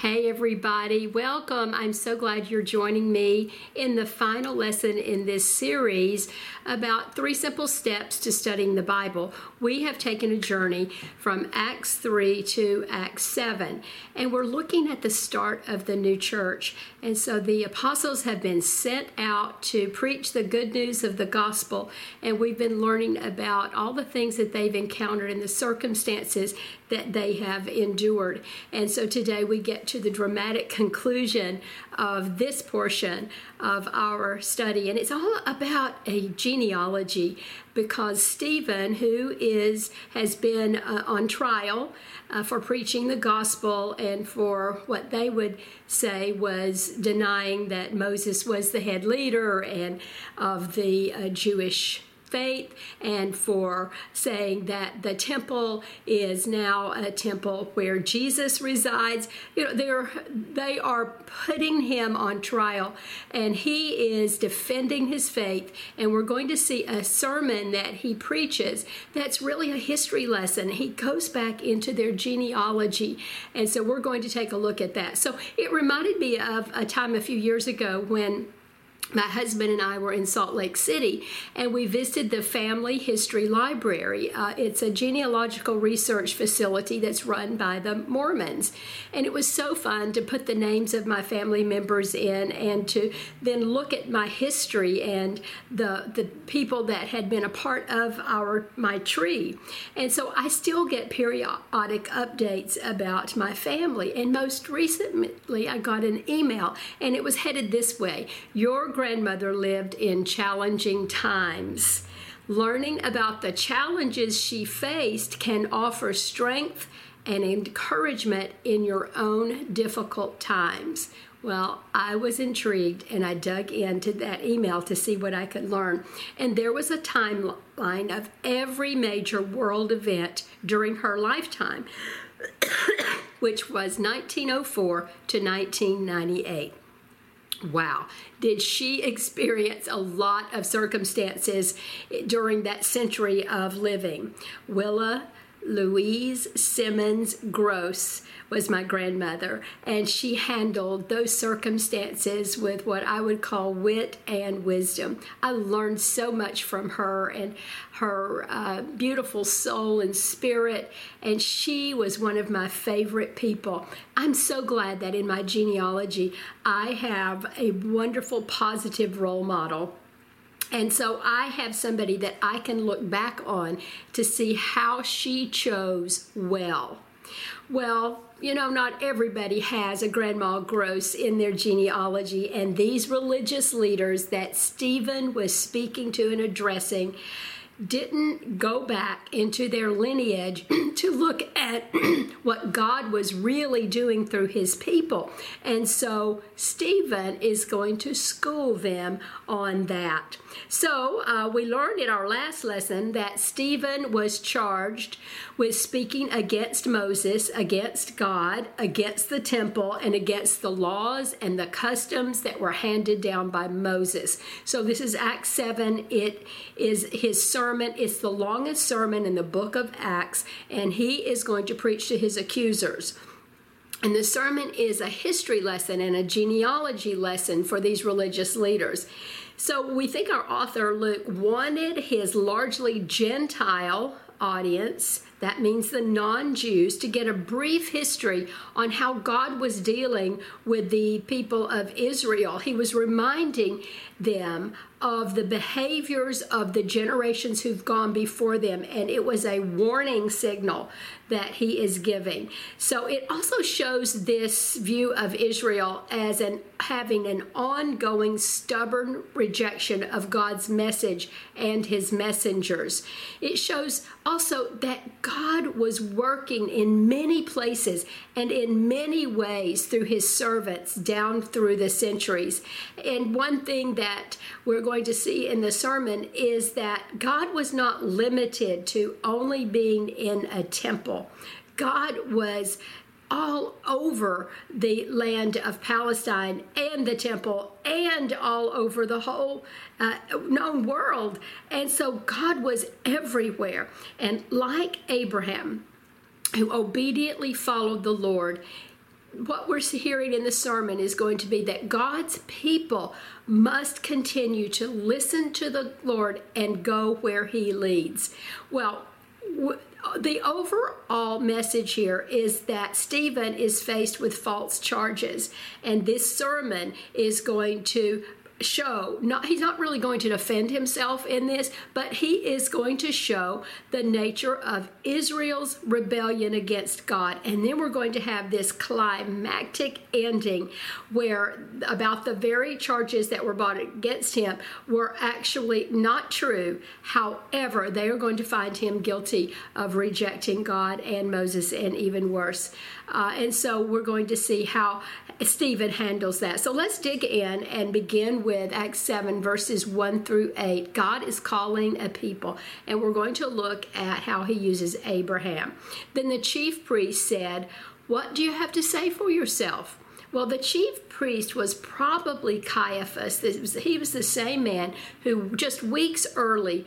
Hey, everybody, welcome. I'm so glad you're joining me in the final lesson in this series about three simple steps to studying the Bible. We have taken a journey from Acts 3 to Acts 7, and we're looking at the start of the new church. And so the apostles have been sent out to preach the good news of the gospel, and we've been learning about all the things that they've encountered and the circumstances that they have endured. And so today we get to the dramatic conclusion of this portion of our study. And it's all about a genealogy because Stephen, who is has been uh, on trial uh, for preaching the gospel and for what they would say was denying that Moses was the head leader and of the uh, Jewish faith and for saying that the temple is now a temple where Jesus resides. You know, they're they are putting him on trial and he is defending his faith and we're going to see a sermon that he preaches that's really a history lesson. He goes back into their genealogy and so we're going to take a look at that. So it reminded me of a time a few years ago when my husband and I were in Salt Lake City and we visited the Family History Library. Uh, it's a genealogical research facility that's run by the Mormons. And it was so fun to put the names of my family members in and to then look at my history and the, the people that had been a part of our my tree. And so I still get periodic updates about my family. And most recently, I got an email and it was headed this way Your grandmother lived in challenging times. Learning about the challenges she faced can offer strength and encouragement in your own difficult times. Well, I was intrigued and I dug into that email to see what I could learn. And there was a timeline of every major world event during her lifetime, which was 1904 to 1998. Wow. Did she experience a lot of circumstances during that century of living? Willa Louise Simmons Gross was my grandmother, and she handled those circumstances with what I would call wit and wisdom. I learned so much from her and her uh, beautiful soul and spirit, and she was one of my favorite people. I'm so glad that in my genealogy I have a wonderful, positive role model and so I have somebody that I can look back on to see how she chose well. Well, you know, not everybody has a Grandma Gross in their genealogy, and these religious leaders that Stephen was speaking to and addressing didn't go back into their lineage to look at what God was really doing through his people. And so Stephen is going to school them on that. So uh, we learned in our last lesson that Stephen was charged with speaking against Moses, against God, against the temple, and against the laws and the customs that were handed down by Moses. So this is Acts 7. It is his sermon sermon. It's the longest sermon in the book of Acts, and he is going to preach to his accusers. And the sermon is a history lesson and a genealogy lesson for these religious leaders. So we think our author, Luke, wanted his largely Gentile audience, that means the non Jews, to get a brief history on how God was dealing with the people of Israel. He was reminding them of the behaviors of the generations who've gone before them, and it was a warning signal that he is giving. So it also shows this view of Israel as an having an ongoing stubborn rejection of God's message and his messengers. It shows also that God was working in many places and in many ways through his servants down through the centuries. And one thing that we're going to see in the sermon is that God was not limited to only being in a temple. God was all over the land of Palestine and the temple and all over the whole uh, known world. And so God was everywhere. And like Abraham, who obediently followed the Lord, what we're hearing in the sermon is going to be that God's people must continue to listen to the Lord and go where He leads. Well, the overall message here is that Stephen is faced with false charges, and this sermon is going to show. Not he's not really going to defend himself in this but he is going to show the nature of Israel's rebellion against God. And then we're going to have this climactic ending where about the very charges that were brought against him were actually not true. However they are going to find him guilty of rejecting God and Moses and even worse uh, and so we're going to see how Stephen handles that. So let's dig in and begin with Acts 7, verses 1 through 8. God is calling a people, and we're going to look at how he uses Abraham. Then the chief priest said, What do you have to say for yourself? Well, the chief priest was probably Caiaphas. He was the same man who just weeks earlier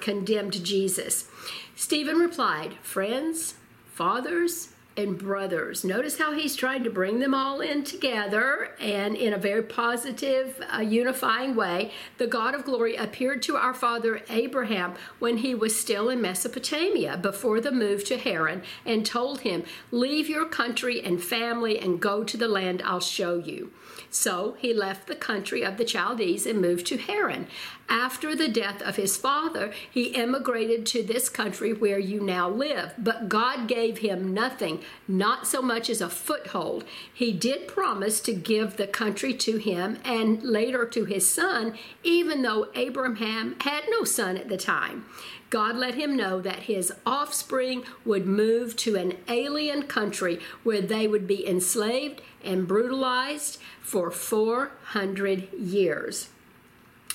condemned Jesus. Stephen replied, Friends, fathers, and brothers. Notice how he's trying to bring them all in together and in a very positive, uh, unifying way. The God of glory appeared to our father Abraham when he was still in Mesopotamia before the move to Haran and told him, Leave your country and family and go to the land I'll show you. So he left the country of the Chaldees and moved to Haran. After the death of his father, he emigrated to this country where you now live. But God gave him nothing, not so much as a foothold. He did promise to give the country to him and later to his son, even though Abraham had no son at the time. God let him know that his offspring would move to an alien country where they would be enslaved and brutalized for 400 years.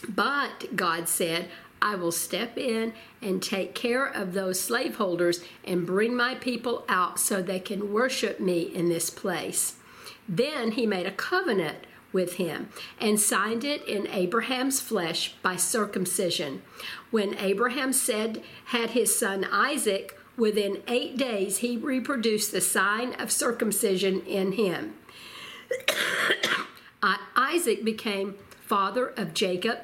But God said, I will step in and take care of those slaveholders and bring my people out so they can worship me in this place. Then he made a covenant with him and signed it in Abraham's flesh by circumcision. When Abraham said had his son Isaac, within 8 days he reproduced the sign of circumcision in him. Uh, Isaac became father of Jacob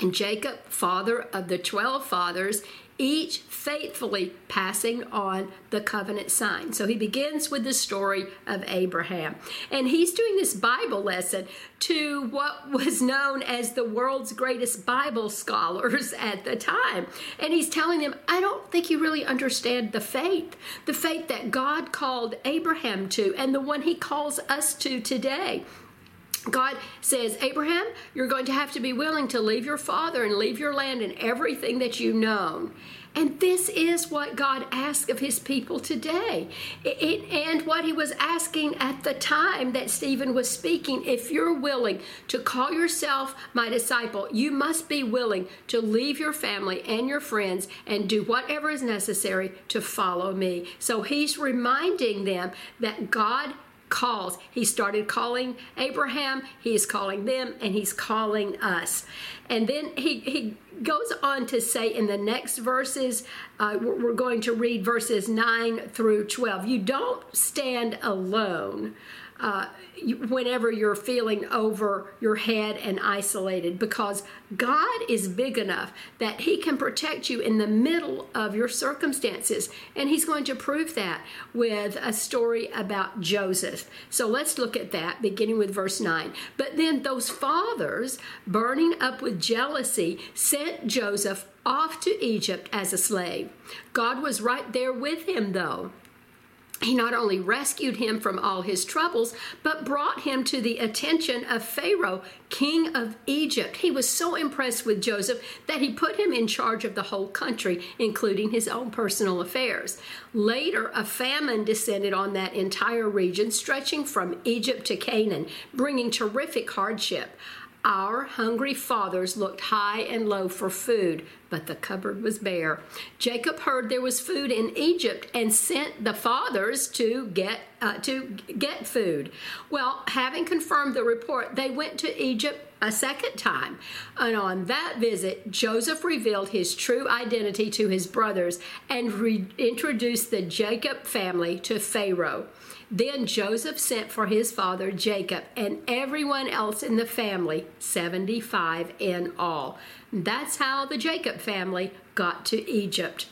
and Jacob, father of the 12 fathers, each faithfully passing on the covenant sign. So he begins with the story of Abraham. And he's doing this Bible lesson to what was known as the world's greatest Bible scholars at the time. And he's telling them, I don't think you really understand the faith, the faith that God called Abraham to, and the one he calls us to today. God says, Abraham, you're going to have to be willing to leave your father and leave your land and everything that you know. And this is what God asks of his people today. It, and what he was asking at the time that Stephen was speaking if you're willing to call yourself my disciple, you must be willing to leave your family and your friends and do whatever is necessary to follow me. So he's reminding them that God calls. He started calling Abraham, he's calling them, and he's calling us. And then he, he goes on to say in the next verses, uh, we're going to read verses 9 through 12. You don't stand alone uh, whenever you're feeling over your head and isolated because God is big enough that He can protect you in the middle of your circumstances. And He's going to prove that with a story about Joseph. So let's look at that, beginning with verse 9. But then those fathers, burning up with jealousy, sent Joseph off to Egypt as a slave. God was right there with him, though he not only rescued him from all his troubles, but brought him to the attention of Pharaoh, king of Egypt. He was so impressed with Joseph that he put him in charge of the whole country, including his own personal affairs. Later, a famine descended on that entire region, stretching from Egypt to Canaan, bringing terrific hardship. Our hungry fathers looked high and low for food, but the cupboard was bare. Jacob heard there was food in Egypt and sent the fathers to get uh, to get food. Well, having confirmed the report, they went to Egypt a second time. And on that visit, Joseph revealed his true identity to his brothers and re- introduced the Jacob family to Pharaoh. Then Joseph sent for his father Jacob and everyone else in the family, 75 in all. That's how the Jacob family got to Egypt.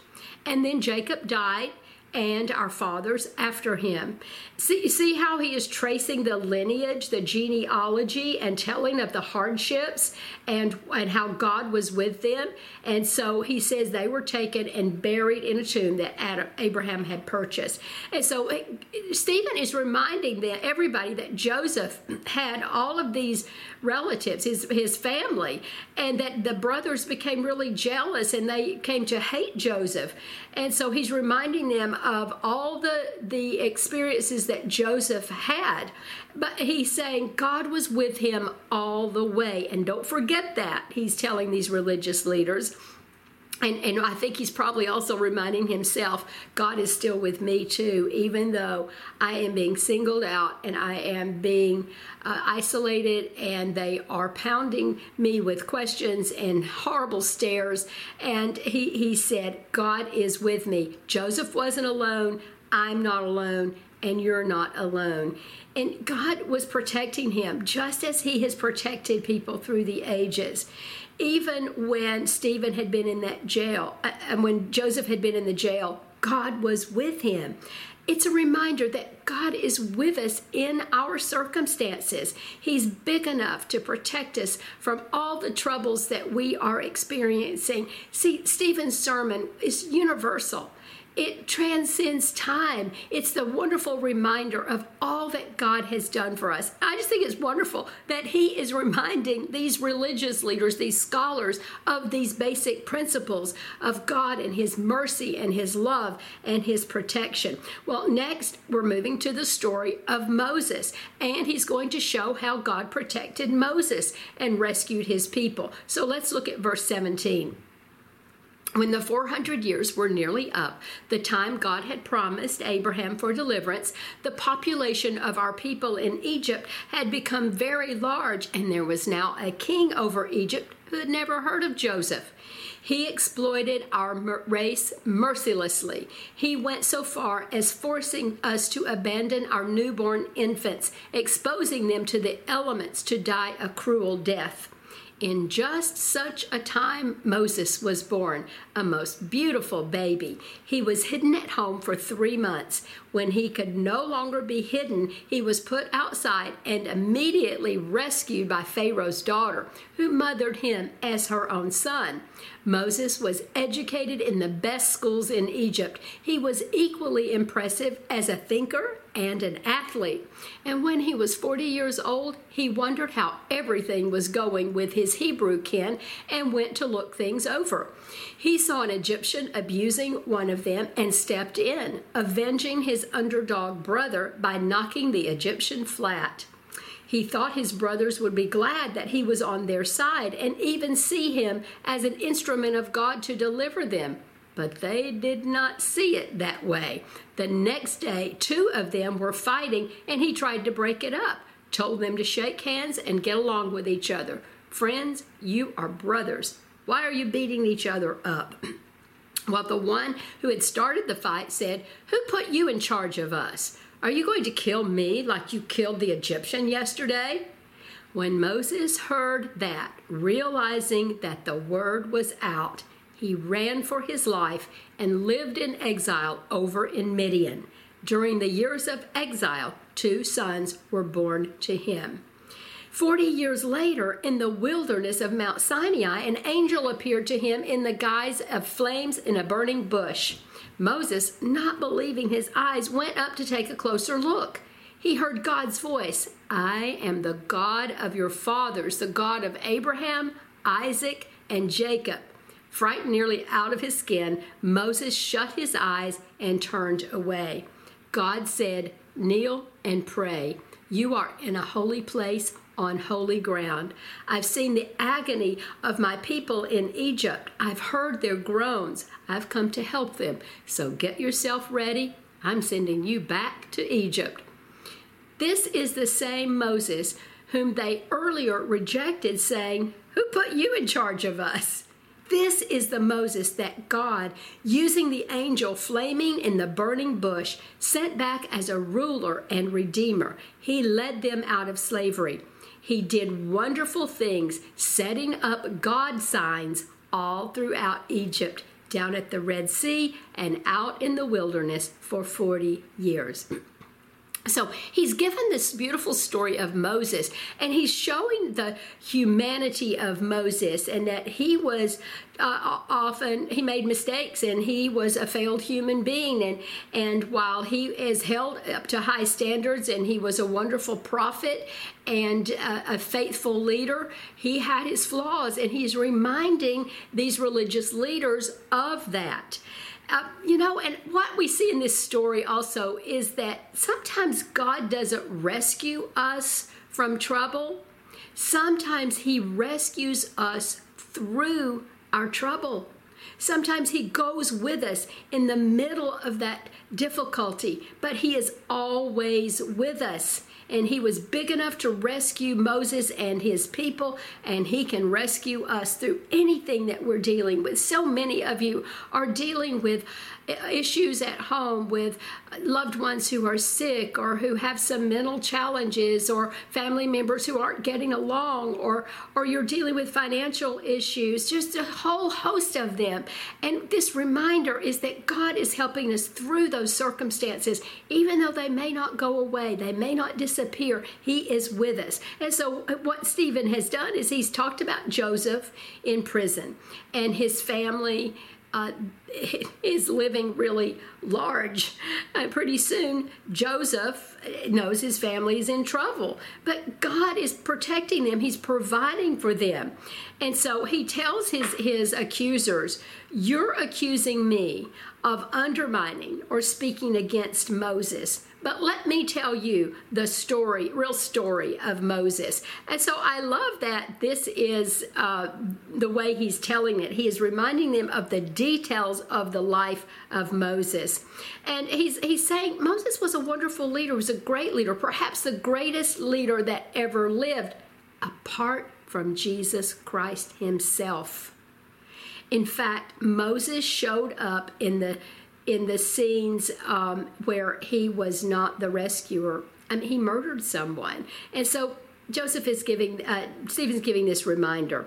And then Jacob died and our fathers after him. See, see how he is tracing the lineage, the genealogy, and telling of the hardships and, and how God was with them. And so he says they were taken and buried in a tomb that Adam, Abraham had purchased. And so eh, Stephen is reminding them, everybody that Joseph had all of these relatives, his, his family, and that the brothers became really jealous and they came to hate Joseph. And so he's reminding them of all the, the experiences that Joseph had. But he's saying God was with him all the way. And don't forget that, he's telling these religious leaders. And, and I think he's probably also reminding himself, God is still with me too, even though I am being singled out and I am being uh, isolated, and they are pounding me with questions and horrible stares. And he, he said, God is with me. Joseph wasn't alone. I'm not alone, and you're not alone. And God was protecting him just as he has protected people through the ages even when Stephen had been in that jail, uh, and when Joseph had been in the jail, God was with him. It's a reminder that God is with us in our circumstances. He's big enough to protect us from all the troubles that we are experiencing. See, Stephen's sermon is universal. It transcends time. It's the wonderful reminder of all that God has done for us. I just think it's wonderful that He is reminding these religious leaders, these scholars, of these basic principles of God and His mercy and His love and His protection. Well, next, we're moving to the story of Moses, and He's going to show how God protected Moses and rescued His people. So let's look at verse 17. When the 400 years were nearly up, the time God had promised Abraham for deliverance, the population of our people in Egypt had become very large, and there was now a king over Egypt who had never heard of Joseph. He exploited our race mercilessly. He went so far as forcing us to abandon our newborn infants, exposing them to the elements to die a cruel death. In just such a time, Moses was born, a most beautiful baby. He was hidden at home for three months. When he could no longer be hidden, he was put outside and immediately rescued by Pharaoh's daughter, who mothered him as her own son. Moses was educated in the best schools in Egypt. He was equally impressive as a thinker and an athlete. And when he was 40 years old, he wondered how everything was going with his Hebrew kin and went to look things over. He saw an Egyptian abusing one of them and stepped in, avenging his underdog brother by knocking the Egyptian flat. He thought his brothers would be glad that he was on their side and even see him as an instrument of God to deliver them. But they did not see it that way. The next day, two of them were fighting, and he tried to break it up, told them to shake hands and get along with each other. Friends, you are brothers. Why are you beating each other up? well, the one who had started the fight said, Who put you in charge of us? Are you going to kill me like you killed the Egyptian yesterday? When Moses heard that, realizing that the word was out, he ran for his life and lived in exile over in Midian. During the years of exile, two sons were born to him. Forty years later, in the wilderness of Mount Sinai, an angel appeared to him in the guise of flames in a burning bush. Moses, not believing his eyes, went up to take a closer look. He heard God's voice I am the God of your fathers, the God of Abraham, Isaac, and Jacob. Frightened nearly out of his skin, Moses shut his eyes and turned away. God said, Kneel and pray. You are in a holy place on holy ground. I've seen the agony of my people in Egypt. I've heard their groans. I've come to help them. So get yourself ready. I'm sending you back to Egypt. This is the same Moses whom they earlier rejected, saying, Who put you in charge of us? This is the Moses that God, using the angel flaming in the burning bush, sent back as a ruler and redeemer. He led them out of slavery. He did wonderful things, setting up God signs all throughout Egypt, down at the Red Sea, and out in the wilderness for 40 years. So he's given this beautiful story of Moses, and he's showing the humanity of Moses and that he was uh, often he made mistakes and he was a failed human being. And and while he is held up to high standards and he was a wonderful prophet and a, a faithful leader, he had his flaws, and he's reminding these religious leaders of that. Uh, you know, and what we see in this story also is that sometimes God doesn't rescue us from trouble. Sometimes He rescues us through our trouble. Sometimes He goes with us in the middle of that difficulty, but He is always with us and he was big enough to rescue Moses and his people, and he can rescue us through anything that we're dealing with. So many of you are dealing with issues at home with loved ones who are sick or who have some mental challenges or family members who aren't getting along or or you're dealing with financial issues just a whole host of them. And this reminder is that God is helping us through those circumstances. Even though they may not go away they may not disappear he is with us. And so what Stephen has done is he's talked about Joseph in prison and his family uh, is living really large. And pretty soon, Joseph knows his family is in trouble, but God is protecting them. He's providing for them, and so he tells his his accusers, "You're accusing me of undermining or speaking against Moses." But let me tell you the story, real story of Moses. And so I love that this is uh, the way he's telling it. He is reminding them of the details of the life of Moses. And he's, he's saying Moses was a wonderful leader, was a great leader, perhaps the greatest leader that ever lived, apart from Jesus Christ himself. In fact, Moses showed up in the in the scenes um, where he was not the rescuer. I mean, he murdered someone. And so Joseph is giving, uh, Stephen's giving this reminder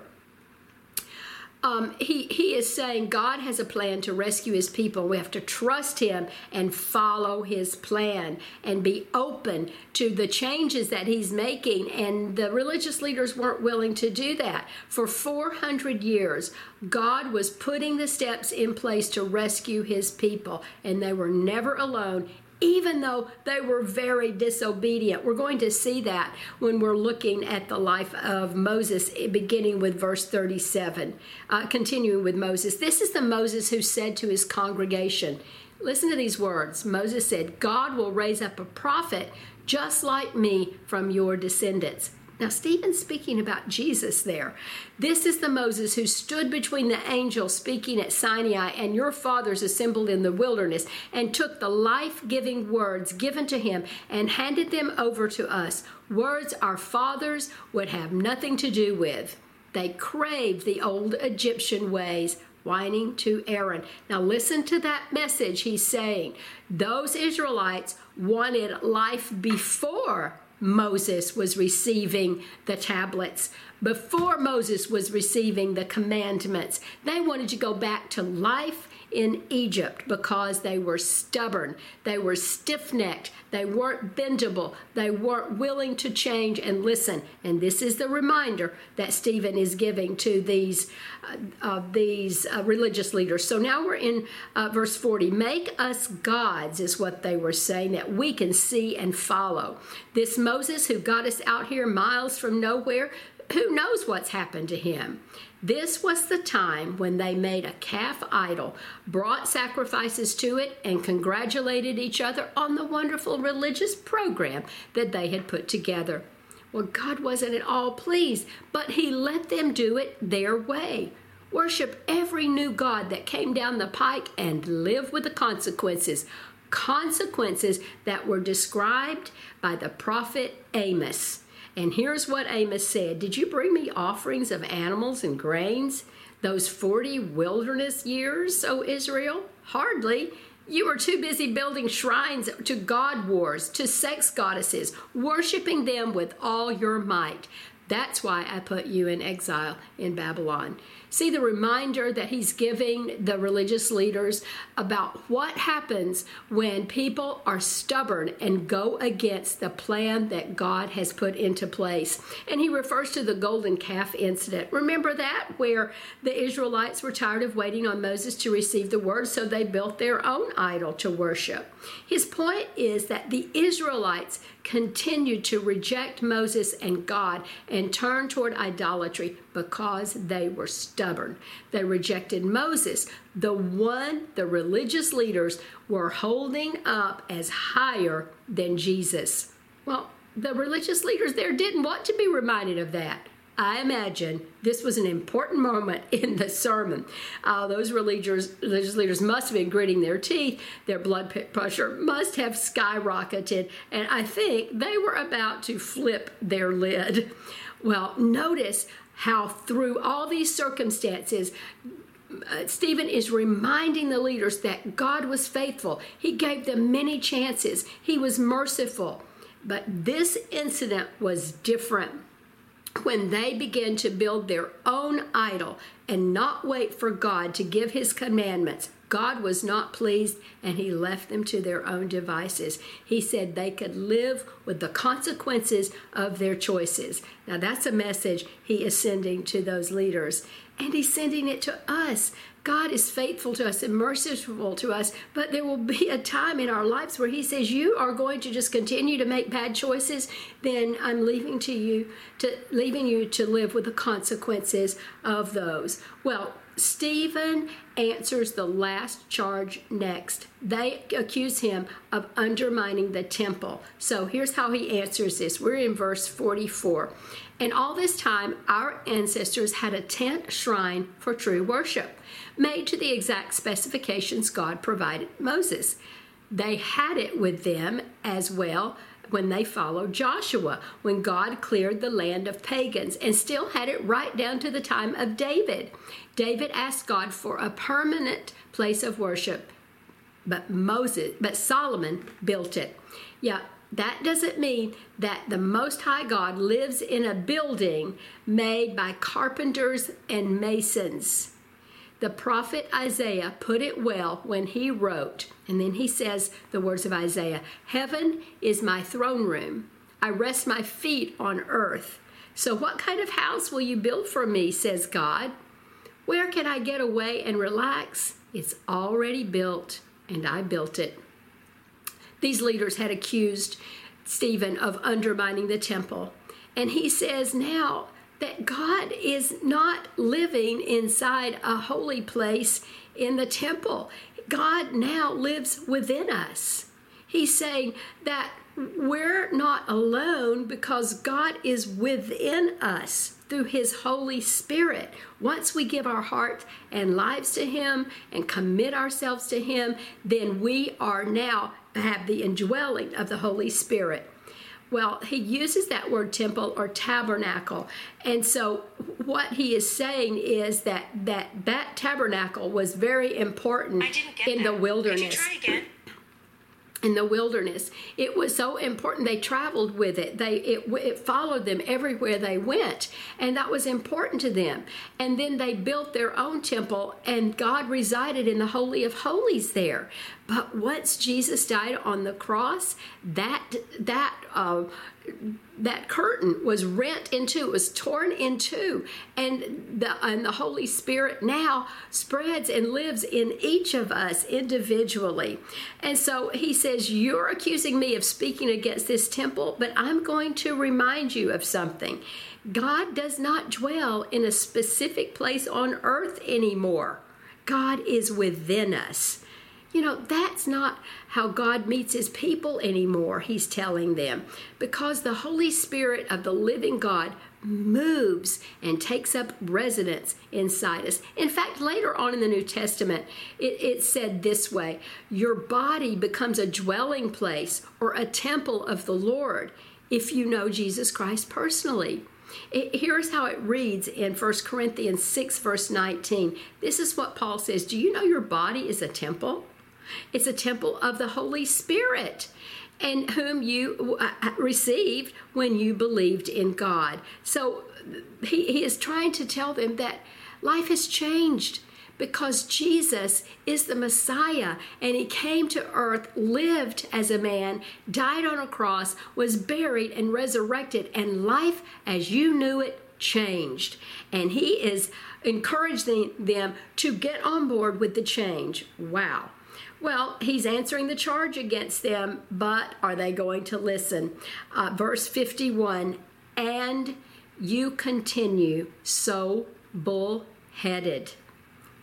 um, he, he is saying God has a plan to rescue his people. We have to trust him and follow his plan and be open to the changes that he's making. And the religious leaders weren't willing to do that. For 400 years, God was putting the steps in place to rescue his people, and they were never alone even though they were very disobedient. We're going to see that when we're looking at the life of Moses, beginning with verse 37, uh, continuing with Moses. This is the Moses who said to his congregation, Listen to these words. Moses said, God will raise up a prophet just like me from your descendants. Now, Stephen's speaking about Jesus there. This is the Moses who stood between the angels speaking at Sinai and your fathers assembled in the wilderness and took the life giving words given to him and handed them over to us. Words our fathers would have nothing to do with. They craved the old Egyptian ways, whining to Aaron. Now, listen to that message he's saying. Those Israelites wanted life before Moses was receiving the tablets, before Moses was receiving the commandments. They wanted to go back to life in Egypt because they were stubborn, they were stiff necked, they weren't bendable, they weren't willing to change and listen. And this is the reminder that Stephen is giving to these uh, uh, these uh, religious leaders. So now we're in uh, verse 40. Make us gods, is what they were saying, that we can see and follow. This Moses who got us out here miles from nowhere, who knows what's happened to him? This was the time when they made a calf idol, brought sacrifices to it, and congratulated each other on the wonderful religious program that they had put together. Well, God wasn't at all pleased, but He let them do it their way. Worship every new God that came down the pike and live with the consequences. Consequences that were described by the prophet Amos. And here's what Amos said Did you bring me offerings of animals and grains? Those 40 wilderness years, O Israel? Hardly. You were too busy building shrines to god wars, to sex goddesses, worshiping them with all your might. That's why I put you in exile in Babylon. See the reminder that he's giving the religious leaders about what happens when people are stubborn and go against the plan that God has put into place. And he refers to the golden calf incident. Remember that, where the Israelites were tired of waiting on Moses to receive the word, so they built their own idol to worship. His point is that the Israelites continued to reject Moses and God and turn toward idolatry because they were stubborn. They rejected Moses, the one the religious leaders were holding up as higher than Jesus. Well, the religious leaders there didn't want to be reminded of that. I imagine this was an important moment in the sermon. Uh, those religious, religious leaders must have been gritting their teeth. Their blood pressure must have skyrocketed. And I think they were about to flip their lid. Well, notice how through all these circumstances, uh, Stephen is reminding the leaders that God was faithful. He gave them many chances, He was merciful. But this incident was different when they began to build their own idol and not wait for God to give his commandments, God was not pleased and he left them to their own devices. He said they could live with the consequences of their choices. Now, that's a message he is sending to those leaders. And he's sending it to us. God is faithful to us and merciful to us, but there will be a time in our lives where He says, You are going to just continue to make bad choices, then I'm leaving to you to leaving you to live with the consequences of those. Well, Stephen answers the last charge next. They accuse him of undermining the temple. So here's how he answers this. We're in verse 44. And all this time, our ancestors had a tent shrine for true worship, made to the exact specifications God provided Moses. They had it with them as well when they followed Joshua, when God cleared the land of pagans, and still had it right down to the time of David. David asked God for a permanent place of worship, but Moses, but Solomon built it. Yeah, that doesn't mean that the Most High God lives in a building made by carpenters and masons. The prophet Isaiah put it well when he wrote, and then he says the words of Isaiah Heaven is my throne room. I rest my feet on earth. So, what kind of house will you build for me? says God. Where can I get away and relax? It's already built, and I built it. These leaders had accused Stephen of undermining the temple. And he says now, that God is not living inside a holy place in the temple. God now lives within us. He's saying that we're not alone because God is within us through His Holy Spirit. Once we give our hearts and lives to Him and commit ourselves to Him, then we are now have the indwelling of the Holy Spirit. Well, he uses that word temple or tabernacle. And so what he is saying is that that, that tabernacle was very important in that. the wilderness. Could you try again? in the wilderness. It was so important. They traveled with it. They it, it followed them everywhere they went, and that was important to them. And then they built their own temple, and God resided in the holy of holies there. But once Jesus died on the cross, that that uh, that curtain was rent in two, it was torn in two, and the and the Holy Spirit now spreads and lives in each of us individually. And so he says, You're accusing me of speaking against this temple, but I'm going to remind you of something. God does not dwell in a specific place on earth anymore. God is within us. You know, that's not how God meets his people anymore, he's telling them, because the Holy Spirit of the living God moves and takes up residence inside us. In fact, later on in the New Testament, it, it, said this way Your body becomes a dwelling place or a temple of the Lord if you know Jesus Christ personally. It, here's how it reads in 1 Corinthians 6, verse 19. This is what Paul says Do you know your body is a temple? It's a temple of the Holy Spirit and whom you uh, uh, received when you believed in God. So he, he is trying to tell them that life has changed because Jesus is the Messiah and he came to earth, lived as a man, died on a cross, was buried and resurrected, and life as you knew it changed. And he is encouraging them to get on board with the change. Wow. Well, he's answering the charge against them, but are they going to listen? Uh, verse 51 And you continue so bull-headed,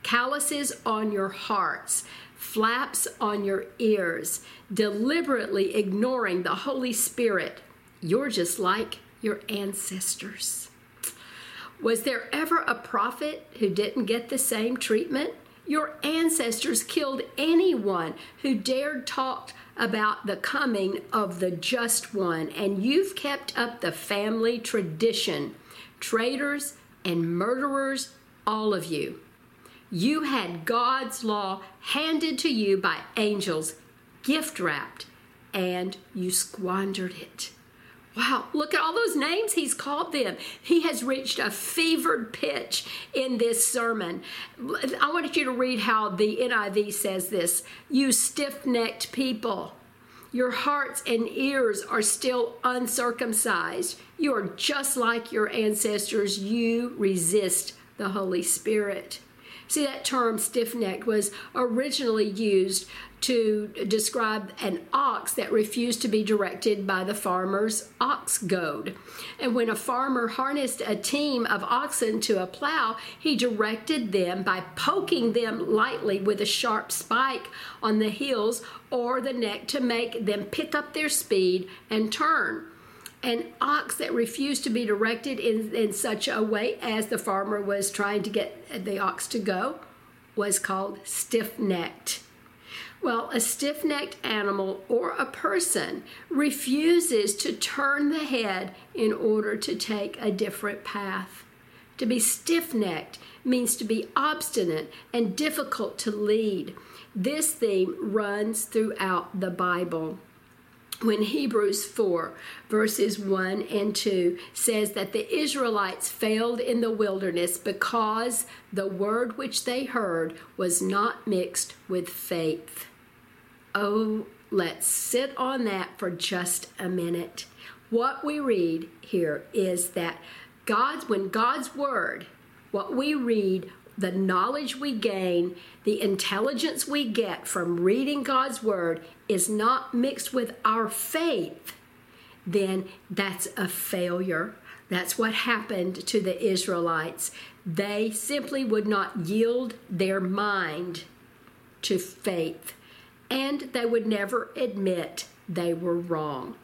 calluses on your hearts, flaps on your ears, deliberately ignoring the Holy Spirit. You're just like your ancestors. Was there ever a prophet who didn't get the same treatment? Your ancestors killed anyone who dared talk about the coming of the just one, and you've kept up the family tradition. Traitors and murderers, all of you. You had God's law handed to you by angels, gift wrapped, and you squandered it. Wow, look at all those names he's called them. He has reached a fevered pitch in this sermon. I wanted you to read how the NIV says this You stiff necked people, your hearts and ears are still uncircumcised. You are just like your ancestors. You resist the Holy Spirit. See, that term stiff necked was originally used to describe an ox that refused to be directed by the farmer's ox goad. And when a farmer harnessed a team of oxen to a plow, he directed them by poking them lightly with a sharp spike on the heels or the neck to make them pick up their speed and turn. An ox that refused to be directed in, in such a way as the farmer was trying to get the ox to go was called stiff necked. Well, a stiff necked animal or a person refuses to turn the head in order to take a different path. To be stiff necked means to be obstinate and difficult to lead. This theme runs throughout the Bible when Hebrews 4, verses 1 and 2 says that the Israelites failed in the wilderness because the word which they heard was not mixed with faith. Oh, let's sit on that for just a minute. What we read here is that God's, when God's word, what we read, the knowledge we gain, the intelligence we get from reading God's word is not mixed with our faith, then that's a failure. That's what happened to the Israelites. They simply would not yield their mind to faith and they would never admit they were wrong.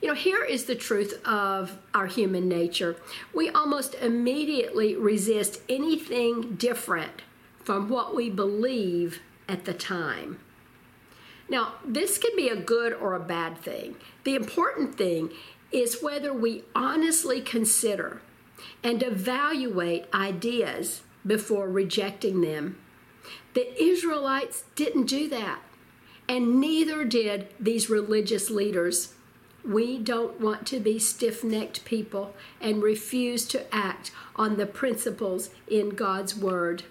You know, here is the truth of our human nature. We almost immediately resist anything different from what we believe at the time. Now, this can be a good or a bad thing. The important thing is whether we honestly consider and evaluate ideas before rejecting them. The Israelites didn't do that and neither did these religious leaders. We don't want to be stiff necked people and refuse to act on the principles in God's Word.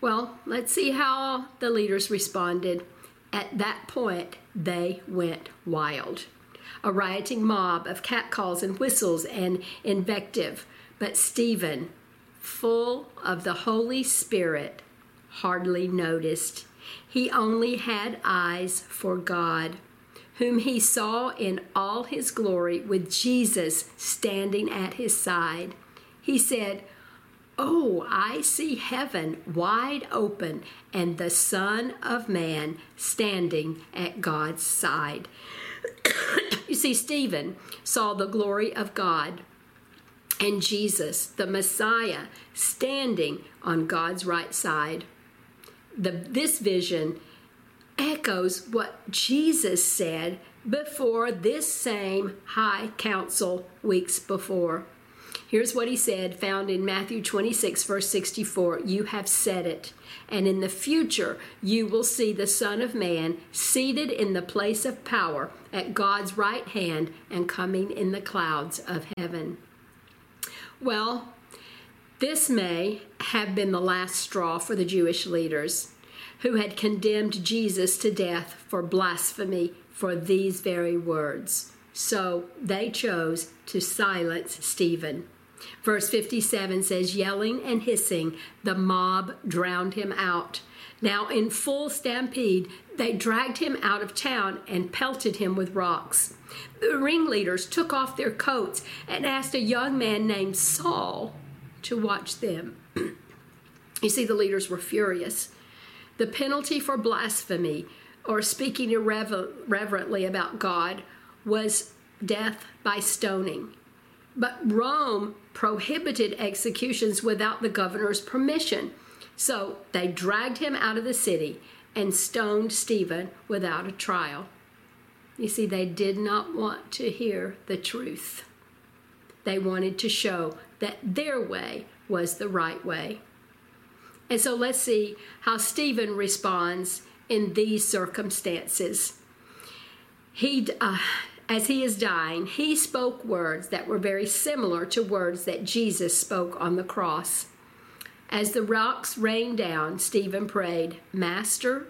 Well, let's see how the leaders responded. At that point, they went wild. A rioting mob of catcalls and whistles and invective. But Stephen, full of the Holy Spirit, hardly noticed. He only had eyes for God, whom he saw in all his glory with Jesus standing at his side. He said, Oh, I see heaven wide open and the Son of Man standing at God's side. you see, Stephen saw the glory of God and Jesus, the Messiah, standing on God's right side the, this vision echoes what Jesus said before this same high council weeks before. Here's what he said, found in Matthew 26, verse 64 You have said it, and in the future you will see the Son of Man seated in the place of power at God's right hand and coming in the clouds of heaven. Well, this may have been the last straw for the Jewish leaders who had condemned Jesus to death for blasphemy for these very words. So they chose to silence Stephen. Verse 57 says, Yelling and hissing, the mob drowned him out. Now, in full stampede, they dragged him out of town and pelted him with rocks. The ringleaders took off their coats and asked a young man named Saul to watch them. you see, the leaders were furious. The penalty for blasphemy or speaking irreverently about God was death by stoning. But Rome prohibited executions without the governor's permission. So they dragged him out of the city and stoned Stephen without a trial. You see, they did not want to hear the truth. They wanted to show that their way was the right way. And so let's see how Stephen responds in these circumstances. He, uh, as he is dying, he spoke words that were very similar to words that Jesus spoke on the cross. As the rocks rained down, Stephen prayed, Master,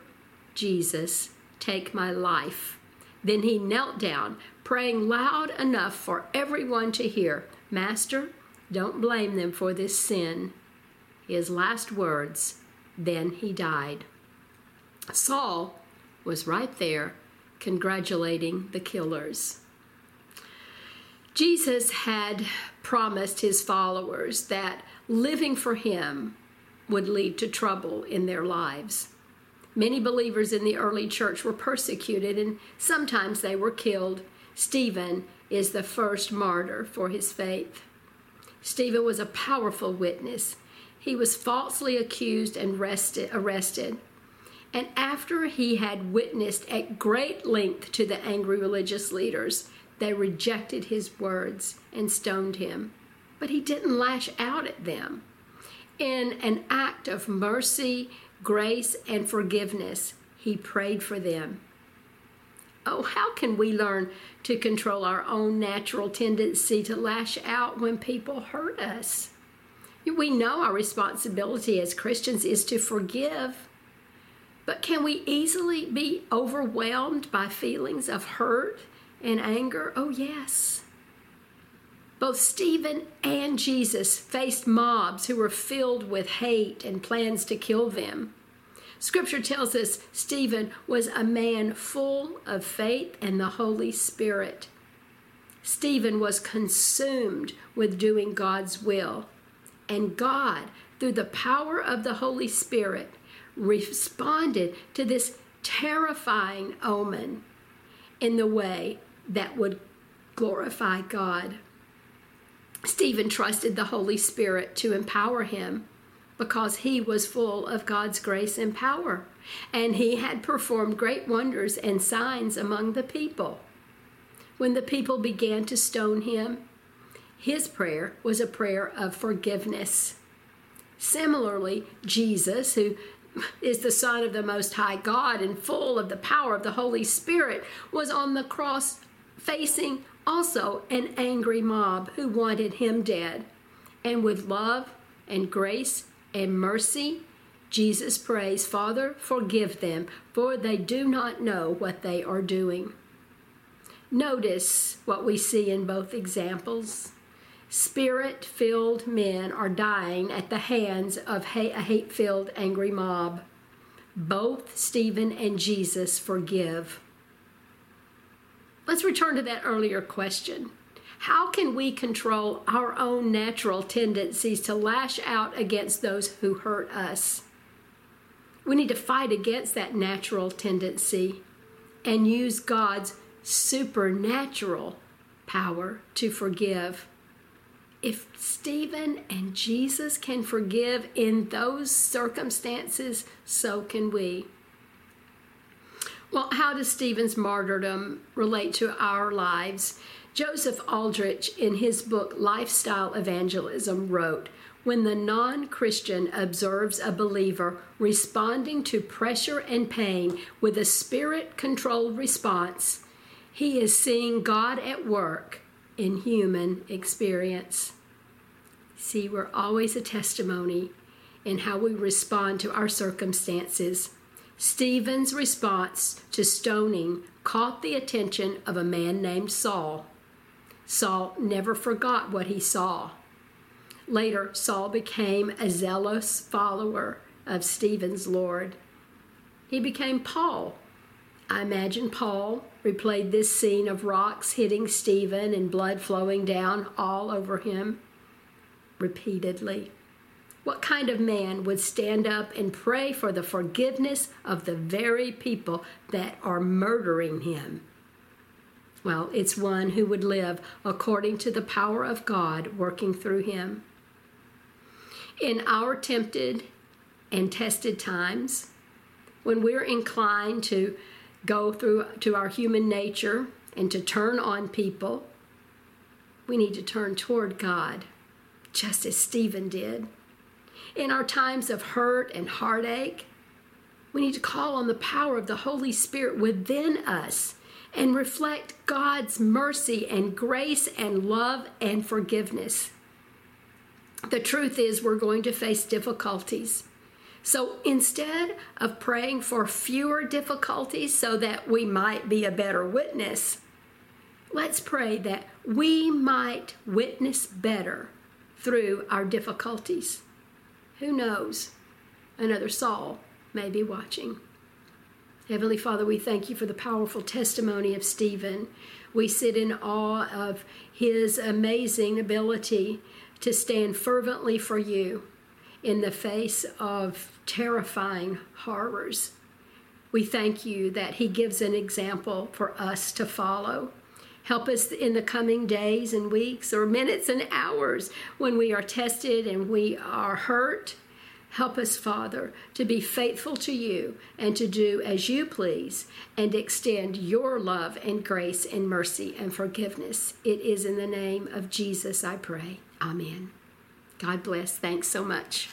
Jesus, take my life. Then he knelt down, praying loud enough for everyone to hear, Master, don't blame them for this sin. His last words, then he died. Saul was right there congratulating the killers. Jesus had promised his followers that living for him would lead to trouble in their lives. Many believers in the early church were persecuted and sometimes they were killed. Stephen is the first martyr for his faith. Stephen was a powerful witness. He was falsely accused and arrested. And after he had witnessed at great length to the angry religious leaders, they rejected his words and stoned him. But he didn't lash out at them. In an act of mercy, grace, and forgiveness, he prayed for them. Oh, how can we learn to control our own natural tendency to lash out when people hurt us? We know our responsibility as Christians is to forgive but can we easily be overwhelmed by feelings of hurt and anger? Oh, yes. Both Stephen and Jesus faced mobs who were filled with hate and plans to kill them. Scripture tells us Stephen was a man full of faith and the Holy Spirit. Stephen was consumed with doing God's will, and God, through the power of the Holy Spirit, responded to this terrifying omen in the way that would glorify God. Stephen trusted the Holy Spirit to empower him because he was full of God's grace and power, and he had performed great wonders and signs among the people. When the people began to stone him, his prayer was a prayer of forgiveness. Similarly, Jesus, who is the Son of the Most High God and full of the power of the Holy Spirit, was on the cross facing also an angry mob who wanted him dead. And with love and grace and mercy, Jesus prays, Father, forgive them, for they do not know what they are doing. Notice what we see in both examples. Spirit filled men are dying at the hands of a hate filled, angry mob. Both Stephen and Jesus forgive. Let's return to that earlier question. How can we control our own natural tendencies to lash out against those who hurt us? We need to fight against that natural tendency and use God's supernatural power to forgive. If Stephen and Jesus can forgive in those circumstances, so can we. Well, how does Stephen's martyrdom relate to our lives? Joseph Aldrich, in his book Lifestyle Evangelism, wrote When the non Christian observes a believer responding to pressure and pain with a spirit controlled response, he is seeing God at work in human experience. See, we're always a testimony in how we respond to our circumstances. Stephen's response to stoning caught the attention of a man named Saul. Saul never forgot what he saw. Later, Saul became a zealous follower of Stephen's Lord. He became Paul. I imagine Paul replayed this scene of rocks hitting Stephen and blood flowing down all over him repeatedly. What kind of man would stand up and pray for the forgiveness of the very people that are murdering him? Well, it's one who would live according to the power of God working through him. In our tempted and tested times, when we're inclined to go through to our human nature and to turn on people, we need to turn toward God, just as Stephen did in our times of hurt and heartache. We need to call on the power of the Holy Spirit within us and reflect God's mercy and grace and love and forgiveness. The truth is, we're going to face difficulties. So instead of praying for fewer difficulties so that we might be a better witness, let's pray that we might witness better through our difficulties. Who knows? Another Saul may be watching. Heavenly Father, we thank you for the powerful testimony of Stephen. We sit in awe of his amazing ability to stand fervently for you in the face of terrifying horrors. We thank you that he gives an example for us to follow. Help us in the coming days and weeks or minutes and hours when we are tested and we are hurt. Help us, Father, to be faithful to you and to do as you please and extend your love and grace and mercy and forgiveness. It is in the name of Jesus I pray. Amen. God bless. Thanks so much.